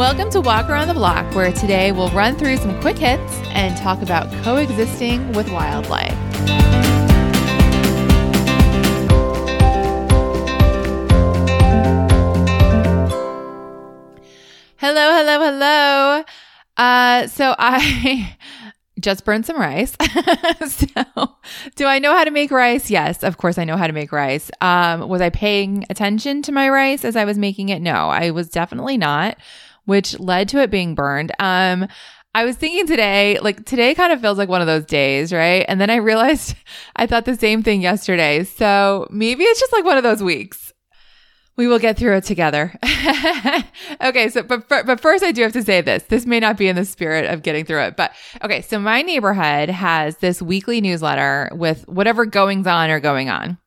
Welcome to Walk Around the Block, where today we'll run through some quick hits and talk about coexisting with wildlife. Hello, hello, hello. Uh, so I just burned some rice. so, do I know how to make rice? Yes, of course I know how to make rice. Um, was I paying attention to my rice as I was making it? No, I was definitely not, which led to it being burned. Um, I was thinking today, like today kind of feels like one of those days, right? And then I realized I thought the same thing yesterday. So maybe it's just like one of those weeks. We will get through it together. okay, so but but first I do have to say this. This may not be in the spirit of getting through it, but okay, so my neighborhood has this weekly newsletter with whatever goings on are going on.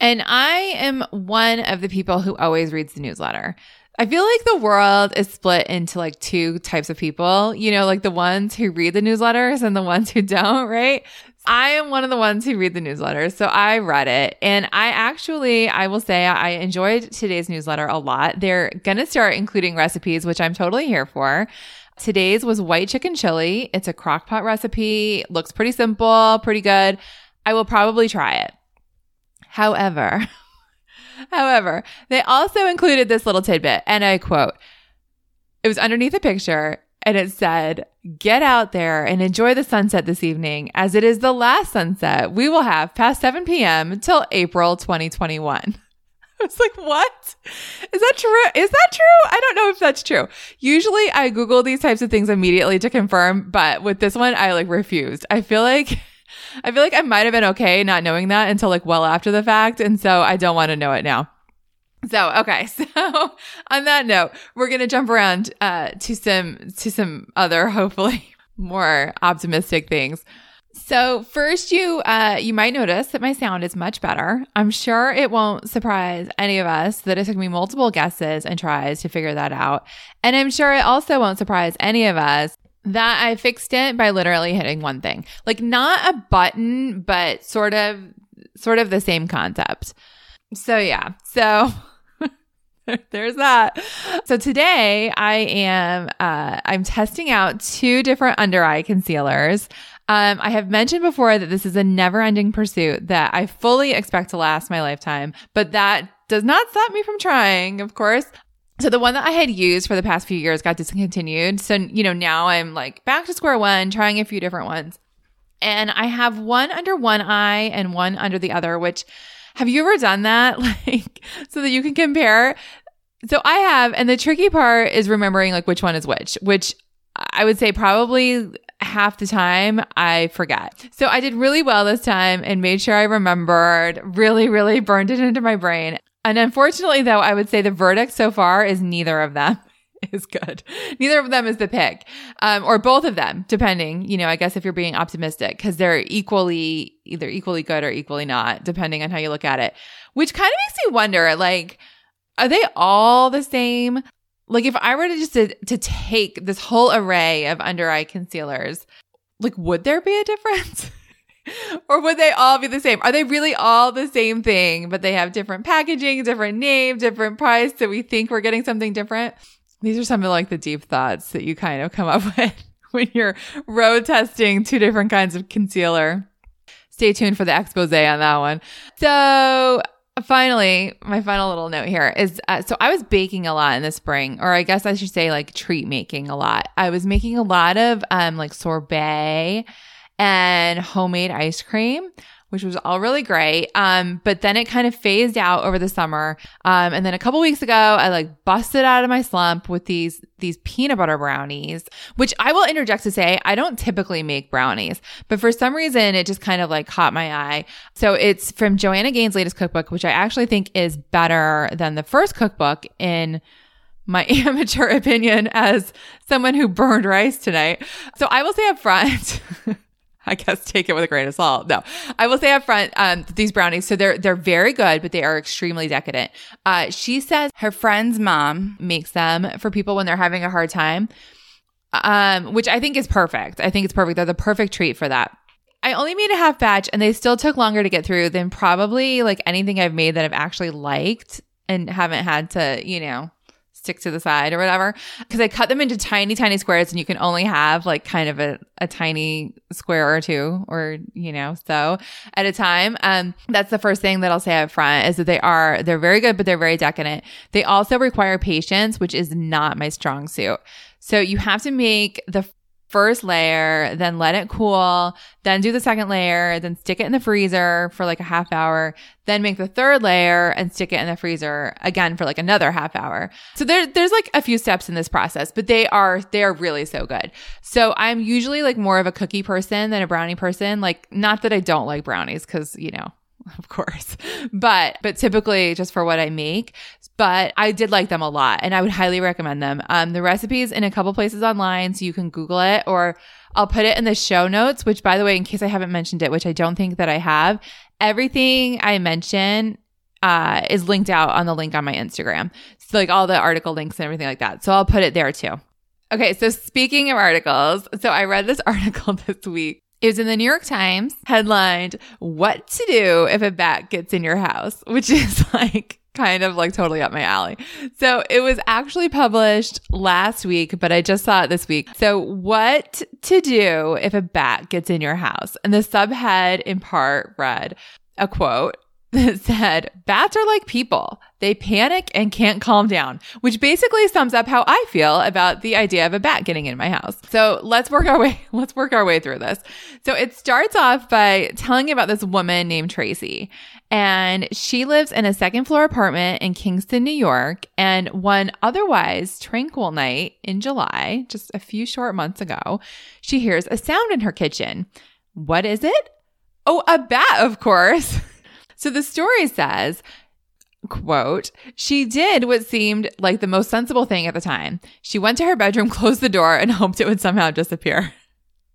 And I am one of the people who always reads the newsletter. I feel like the world is split into like two types of people, you know, like the ones who read the newsletters and the ones who don't, right? I am one of the ones who read the newsletters. So I read it and I actually, I will say I enjoyed today's newsletter a lot. They're going to start including recipes, which I'm totally here for. Today's was white chicken chili. It's a crock pot recipe. Looks pretty simple, pretty good. I will probably try it. However, however, they also included this little tidbit and I quote, it was underneath a picture and it said, Get out there and enjoy the sunset this evening, as it is the last sunset we will have past 7 p.m. till April 2021. I was like, what? Is that true? Is that true? I don't know if that's true. Usually I Google these types of things immediately to confirm, but with this one, I like refused. I feel like, I feel like I might have been okay not knowing that until like well after the fact. And so I don't want to know it now. So, okay. So on that note, we're going to jump around, uh, to some, to some other, hopefully more optimistic things. So first you, uh, you might notice that my sound is much better. I'm sure it won't surprise any of us that it took me multiple guesses and tries to figure that out. And I'm sure it also won't surprise any of us that I fixed it by literally hitting one thing. Like not a button, but sort of, sort of the same concept. So yeah. So there's that. So today I am uh, I'm testing out two different under eye concealers. Um, I have mentioned before that this is a never ending pursuit that I fully expect to last my lifetime, but that does not stop me from trying, of course. So the one that I had used for the past few years got discontinued. So, you know, now I'm like back to square one, trying a few different ones. And I have one under one eye and one under the other, which have you ever done that? Like, so that you can compare? So I have, and the tricky part is remembering like which one is which, which I would say probably half the time I forget. So I did really well this time and made sure I remembered, really, really burned it into my brain. And unfortunately, though, I would say the verdict so far is neither of them is good. Neither of them is the pick, um, or both of them, depending. You know, I guess if you're being optimistic, because they're equally either equally good or equally not, depending on how you look at it. Which kind of makes me wonder, like, are they all the same? Like, if I were to just to, to take this whole array of under eye concealers, like, would there be a difference? or would they all be the same? Are they really all the same thing, but they have different packaging, different name, different price? So we think we're getting something different. These are some of like the deep thoughts that you kind of come up with when you're road testing two different kinds of concealer. Stay tuned for the expose on that one. So finally, my final little note here is uh, so I was baking a lot in the spring, or I guess I should say like treat making a lot. I was making a lot of um like sorbet and homemade ice cream which was all really great. Um, but then it kind of phased out over the summer. Um, and then a couple weeks ago, I like busted out of my slump with these, these peanut butter brownies, which I will interject to say, I don't typically make brownies, but for some reason, it just kind of like caught my eye. So it's from Joanna Gaines' latest cookbook, which I actually think is better than the first cookbook in my amateur opinion as someone who burned rice tonight. So I will say up front, I guess take it with a grain of salt. No, I will say up front, um, these brownies, so they're, they're very good, but they are extremely decadent. Uh, she says her friend's mom makes them for people when they're having a hard time. Um, which I think is perfect. I think it's perfect. They're the perfect treat for that. I only made a half batch and they still took longer to get through than probably like anything I've made that I've actually liked and haven't had to, you know, stick to the side or whatever. Cause I cut them into tiny, tiny squares and you can only have like kind of a, a tiny square or two or, you know, so at a time. Um, that's the first thing that I'll say up front is that they are, they're very good, but they're very decadent. They also require patience, which is not my strong suit. So you have to make the first layer, then let it cool, then do the second layer, then stick it in the freezer for like a half hour, then make the third layer and stick it in the freezer again for like another half hour. So there, there's like a few steps in this process, but they are, they are really so good. So I'm usually like more of a cookie person than a brownie person. Like, not that I don't like brownies because, you know, of course. But but typically just for what I make. But I did like them a lot and I would highly recommend them. Um the recipes in a couple places online so you can Google it or I'll put it in the show notes, which by the way, in case I haven't mentioned it, which I don't think that I have, everything I mention uh, is linked out on the link on my Instagram. So like all the article links and everything like that. So I'll put it there too. Okay, so speaking of articles, so I read this article this week it was in the New York Times, headlined, What to Do If a Bat Gets in Your House, which is like kind of like totally up my alley. So it was actually published last week, but I just saw it this week. So what to do if a bat gets in your house? And the subhead in part read a quote that said, bats are like people. They panic and can't calm down, which basically sums up how I feel about the idea of a bat getting in my house. So let's work our way, let's work our way through this. So it starts off by telling about this woman named Tracy. And she lives in a second floor apartment in Kingston, New York. And one otherwise tranquil night in July, just a few short months ago, she hears a sound in her kitchen. What is it? Oh, a bat, of course. So the story says, quote, she did what seemed like the most sensible thing at the time. She went to her bedroom, closed the door, and hoped it would somehow disappear.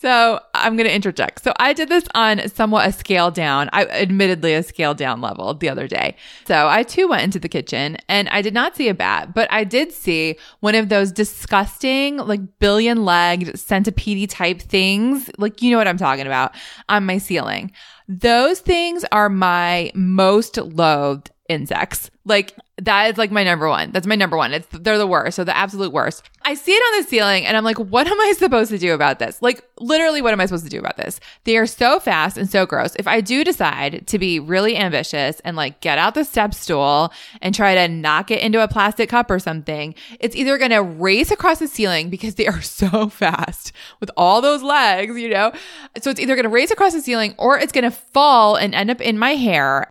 So I'm going to interject. So I did this on somewhat a scale down, I admittedly a scale down level the other day. So I too went into the kitchen and I did not see a bat, but I did see one of those disgusting, like billion legged centipede type things. Like, you know what I'm talking about on my ceiling. Those things are my most loathed insects. Like that is like my number one. That's my number one. It's they're the worst. So the absolute worst. I see it on the ceiling and I'm like, what am I supposed to do about this? Like literally, what am I supposed to do about this? They are so fast and so gross. If I do decide to be really ambitious and like get out the step stool and try to knock it into a plastic cup or something, it's either going to race across the ceiling because they are so fast with all those legs, you know? So it's either going to race across the ceiling or it's going to fall and end up in my hair.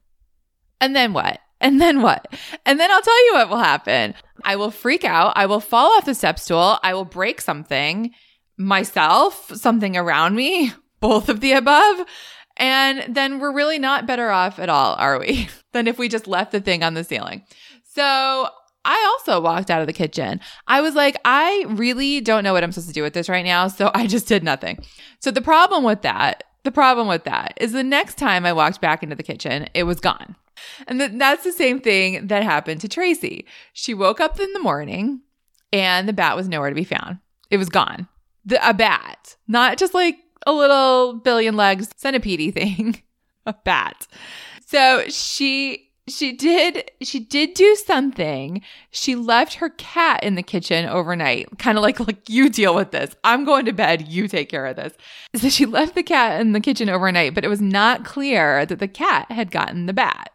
And then what? And then what? And then I'll tell you what will happen. I will freak out. I will fall off the step stool. I will break something myself, something around me, both of the above. And then we're really not better off at all, are we? than if we just left the thing on the ceiling. So I also walked out of the kitchen. I was like, I really don't know what I'm supposed to do with this right now. So I just did nothing. So the problem with that, the problem with that is the next time I walked back into the kitchen, it was gone. And th- that's the same thing that happened to Tracy. She woke up in the morning and the bat was nowhere to be found. It was gone. The, a bat, not just like a little billion legs centipede thing, a bat. So she she did she did do something. She left her cat in the kitchen overnight. Kind of like like you deal with this. I'm going to bed. You take care of this. So she left the cat in the kitchen overnight but it was not clear that the cat had gotten the bat.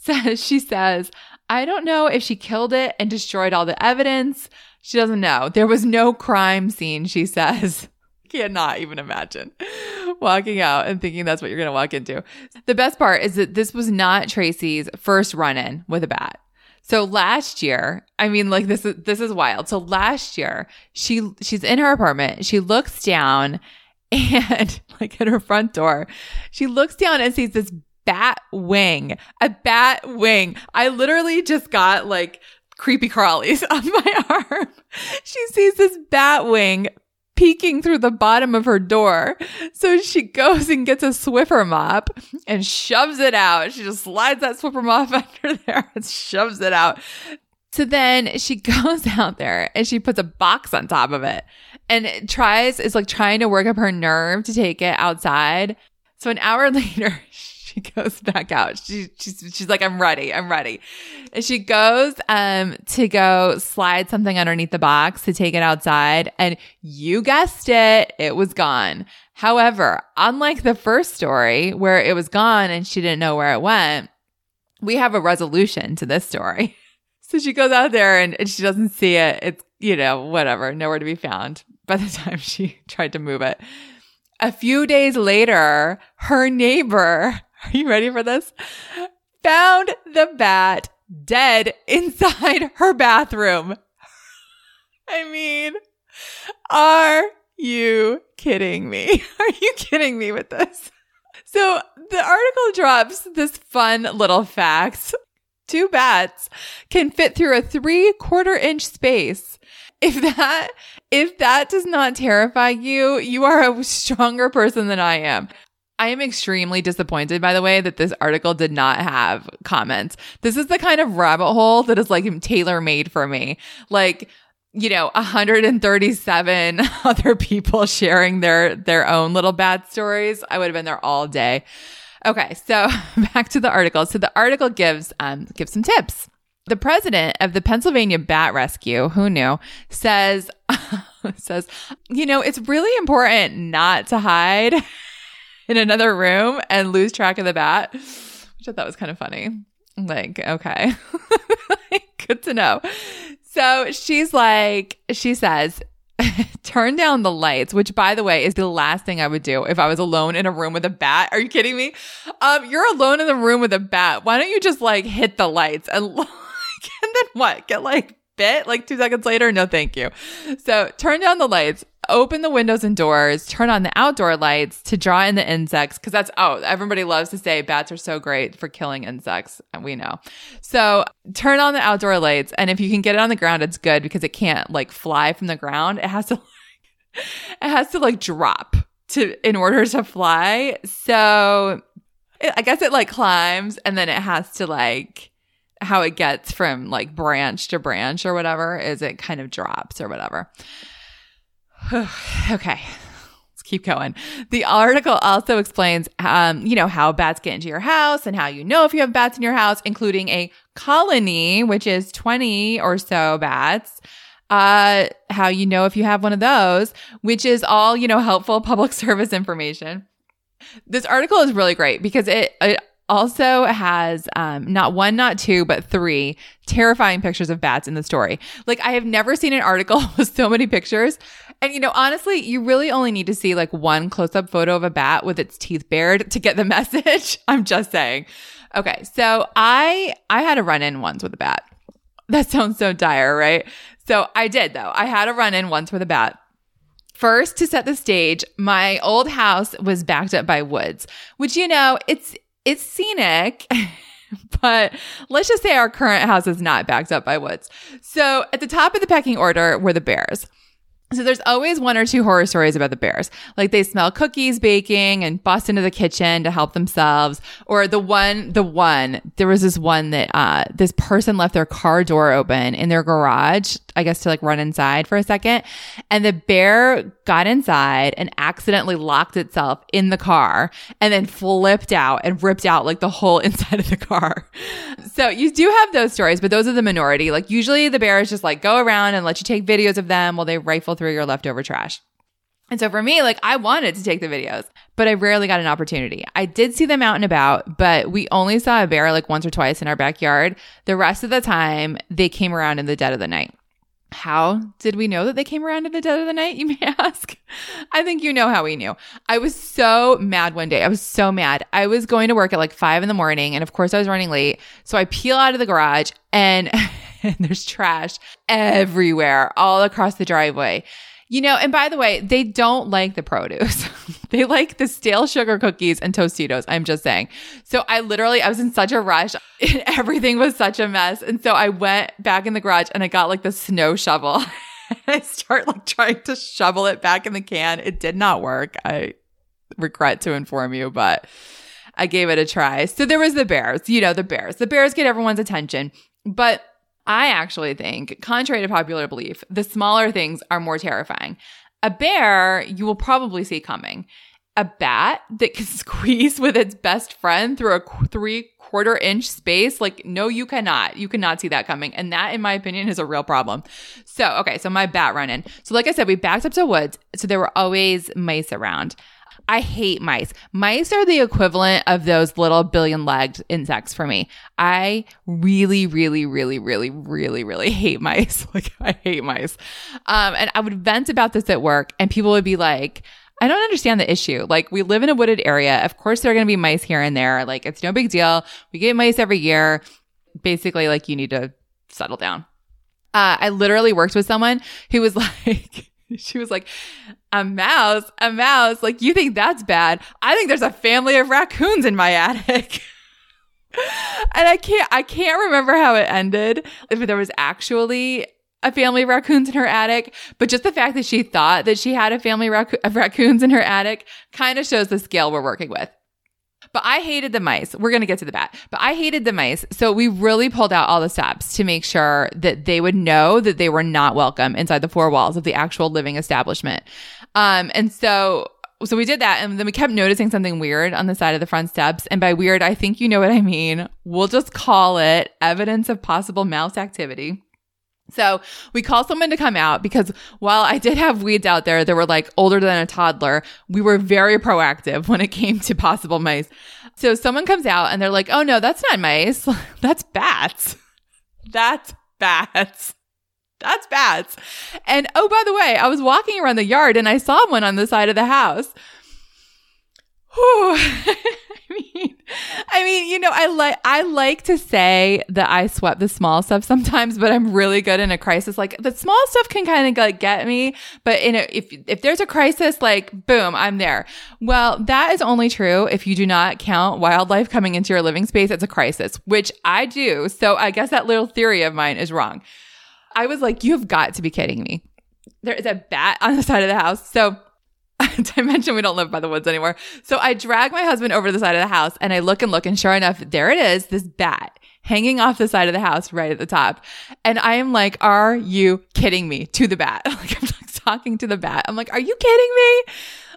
So she says i don't know if she killed it and destroyed all the evidence. She doesn't know. There was no crime scene she says cannot even imagine walking out and thinking that's what you're going to walk into. The best part is that this was not Tracy's first run in with a bat. So last year, I mean, like this is, this is wild. So last year, she, she's in her apartment. She looks down and like at her front door, she looks down and sees this bat wing, a bat wing. I literally just got like creepy crawlies on my arm. She sees this bat wing peeking through the bottom of her door. So she goes and gets a Swiffer mop and shoves it out. She just slides that Swiffer mop under there and shoves it out. So then she goes out there and she puts a box on top of it and tries, is like trying to work up her nerve to take it outside. So an hour later, she goes back out. She, she's, she's like, I'm ready. I'm ready. And she goes, um, to go slide something underneath the box to take it outside. And you guessed it. It was gone. However, unlike the first story where it was gone and she didn't know where it went, we have a resolution to this story. So she goes out there and, and she doesn't see it. It's, you know, whatever, nowhere to be found by the time she tried to move it. A few days later, her neighbor, are you ready for this? Found the bat dead inside her bathroom. I mean, are you kidding me? Are you kidding me with this? So the article drops this fun little fact. Two bats can fit through a three quarter inch space. If that if that does not terrify you, you are a stronger person than I am. I am extremely disappointed, by the way, that this article did not have comments. This is the kind of rabbit hole that is like tailor made for me. Like, you know, 137 other people sharing their, their own little bad stories. I would have been there all day. Okay. So back to the article. So the article gives, um, gives some tips. The president of the Pennsylvania Bat Rescue, who knew, says, says, you know, it's really important not to hide in another room and lose track of the bat, which I thought was kind of funny. Like, okay, good to know. So she's like, she says, turn down the lights, which by the way is the last thing I would do if I was alone in a room with a bat. Are you kidding me? Um, you're alone in the room with a bat. Why don't you just like hit the lights and and then what? Get like bit like two seconds later? No, thank you. So turn down the lights, open the windows and doors, turn on the outdoor lights to draw in the insects. Cause that's, oh, everybody loves to say bats are so great for killing insects. We know. So turn on the outdoor lights. And if you can get it on the ground, it's good because it can't like fly from the ground. It has to, it has to like drop to, in order to fly. So I guess it like climbs and then it has to like, how it gets from like branch to branch or whatever is it kind of drops or whatever. okay. Let's keep going. The article also explains, um, you know, how bats get into your house and how you know if you have bats in your house, including a colony, which is 20 or so bats uh, how you know if you have one of those, which is all, you know, helpful public service information. This article is really great because it, it also has um, not one, not two, but three terrifying pictures of bats in the story. Like I have never seen an article with so many pictures. And you know, honestly, you really only need to see like one close up photo of a bat with its teeth bared to get the message. I'm just saying. Okay. So I, I had a run in once with a bat. That sounds so dire, right? So I did though. I had a run in once with a bat. First, to set the stage, my old house was backed up by woods, which, you know, it's, it's scenic. but let's just say our current house is not backed up by woods. So at the top of the pecking order were the bears. So there's always one or two horror stories about the bears. Like they smell cookies baking and bust into the kitchen to help themselves. Or the one, the one, there was this one that, uh, this person left their car door open in their garage, I guess to like run inside for a second. And the bear got inside and accidentally locked itself in the car and then flipped out and ripped out like the whole inside of the car. So you do have those stories, but those are the minority. Like usually the bears just like go around and let you take videos of them while they rifle through your leftover trash. And so for me, like I wanted to take the videos, but I rarely got an opportunity. I did see them out and about, but we only saw a bear like once or twice in our backyard. The rest of the time, they came around in the dead of the night. How did we know that they came around in the dead of the night? You may ask. I think you know how we knew. I was so mad one day. I was so mad. I was going to work at like five in the morning. And of course, I was running late. So I peel out of the garage and and there's trash everywhere, all across the driveway. You know, and by the way, they don't like the produce. they like the stale sugar cookies and Tostitos. I'm just saying. So I literally, I was in such a rush and everything was such a mess. And so I went back in the garage and I got like the snow shovel. I start like trying to shovel it back in the can. It did not work. I regret to inform you, but I gave it a try. So there was the bears, you know, the bears. The bears get everyone's attention, but I actually think, contrary to popular belief, the smaller things are more terrifying. A bear you will probably see coming. a bat that can squeeze with its best friend through a three quarter inch space. Like, no, you cannot. You cannot see that coming. And that, in my opinion, is a real problem. So, okay, so my bat run in. So, like I said, we backed up to woods. So there were always mice around. I hate mice. Mice are the equivalent of those little billion legged insects for me. I really, really, really, really, really, really hate mice. Like I hate mice. Um, and I would vent about this at work and people would be like, I don't understand the issue. Like we live in a wooded area. Of course there are going to be mice here and there. Like it's no big deal. We get mice every year. Basically like you need to settle down. Uh, I literally worked with someone who was like, she was like, a mouse, a mouse. Like, you think that's bad? I think there's a family of raccoons in my attic. and I can't, I can't remember how it ended. If there was actually a family of raccoons in her attic, but just the fact that she thought that she had a family of raccoons in her attic kind of shows the scale we're working with. But I hated the mice. We're going to get to the bat, but I hated the mice. So we really pulled out all the stops to make sure that they would know that they were not welcome inside the four walls of the actual living establishment. Um, and so so we did that and then we kept noticing something weird on the side of the front steps. And by weird, I think you know what I mean. We'll just call it evidence of possible mouse activity. So we called someone to come out because while I did have weeds out there that were like older than a toddler, we were very proactive when it came to possible mice. So someone comes out and they're like, Oh no, that's not mice. that's bats. That's bats. That's bats. And oh, by the way, I was walking around the yard and I saw one on the side of the house. I mean, I mean, you know, I like I like to say that I sweat the small stuff sometimes, but I'm really good in a crisis. Like the small stuff can kind of like get me, but in a, if if there's a crisis, like boom, I'm there. Well, that is only true if you do not count wildlife coming into your living space as a crisis, which I do. So I guess that little theory of mine is wrong. I was like, you've got to be kidding me. There is a bat on the side of the house. So I mentioned we don't live by the woods anymore. So I drag my husband over to the side of the house and I look and look and sure enough, there it is, this bat hanging off the side of the house right at the top. And I am like, are you kidding me to the bat? Like I'm like talking to the bat. I'm like, are you kidding me?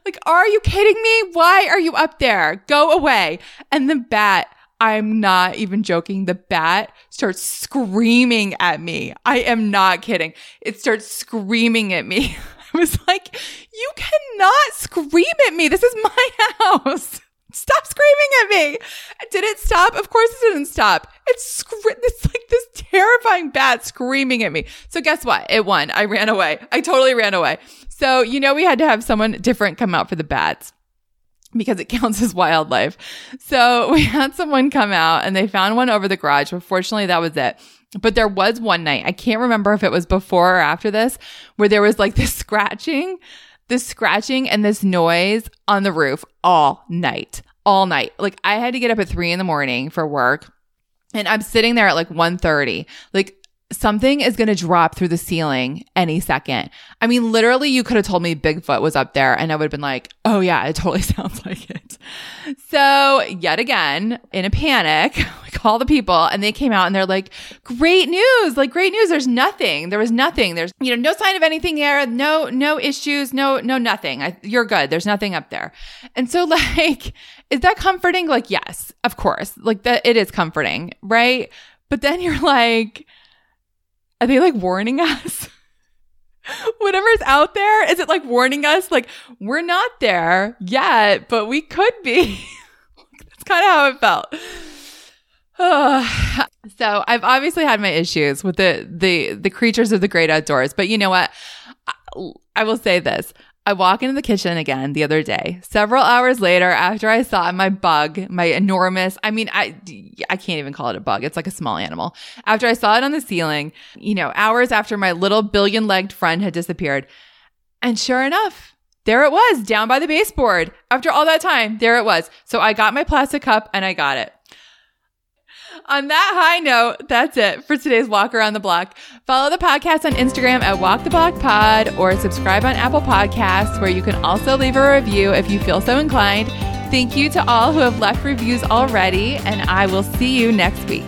Like, are you kidding me? Why are you up there? Go away. And the bat, I'm not even joking. The bat starts screaming at me. I am not kidding. It starts screaming at me. I was like, you cannot scream at me. This is my house. Stop screaming at me. Did it stop? Of course it didn't stop. It's, scre- it's like this terrifying bat screaming at me. So guess what? It won. I ran away. I totally ran away. So, you know, we had to have someone different come out for the bats because it counts as wildlife. So we had someone come out and they found one over the garage, but fortunately that was it. But there was one night, I can't remember if it was before or after this, where there was like this scratching, this scratching and this noise on the roof all night, all night. Like I had to get up at three in the morning for work and I'm sitting there at like 1.30. Like something is going to drop through the ceiling any second. I mean, literally, you could have told me Bigfoot was up there and I would have been like, oh, yeah, it totally sounds like it. So, yet again, in a panic, call the people and they came out and they're like, great news, like, great news. There's nothing. There was nothing. There's, you know, no sign of anything here. No, no issues. No, no, nothing. I, you're good. There's nothing up there. And so, like, is that comforting? Like, yes, of course. Like, that it is comforting, right? But then you're like, are they like warning us? Whatever's out there, is it like warning us? Like, we're not there yet, but we could be. That's kind of how it felt. so I've obviously had my issues with the the the creatures of the great outdoors, but you know what? I, I will say this. I walk into the kitchen again the other day, several hours later after I saw my bug, my enormous, I mean, I, I can't even call it a bug. It's like a small animal. After I saw it on the ceiling, you know, hours after my little billion legged friend had disappeared. And sure enough, there it was down by the baseboard. After all that time, there it was. So I got my plastic cup and I got it. On that high note, that's it for today's walk around the block. Follow the podcast on Instagram at Walk the Block Pod or subscribe on Apple Podcasts, where you can also leave a review if you feel so inclined. Thank you to all who have left reviews already, and I will see you next week.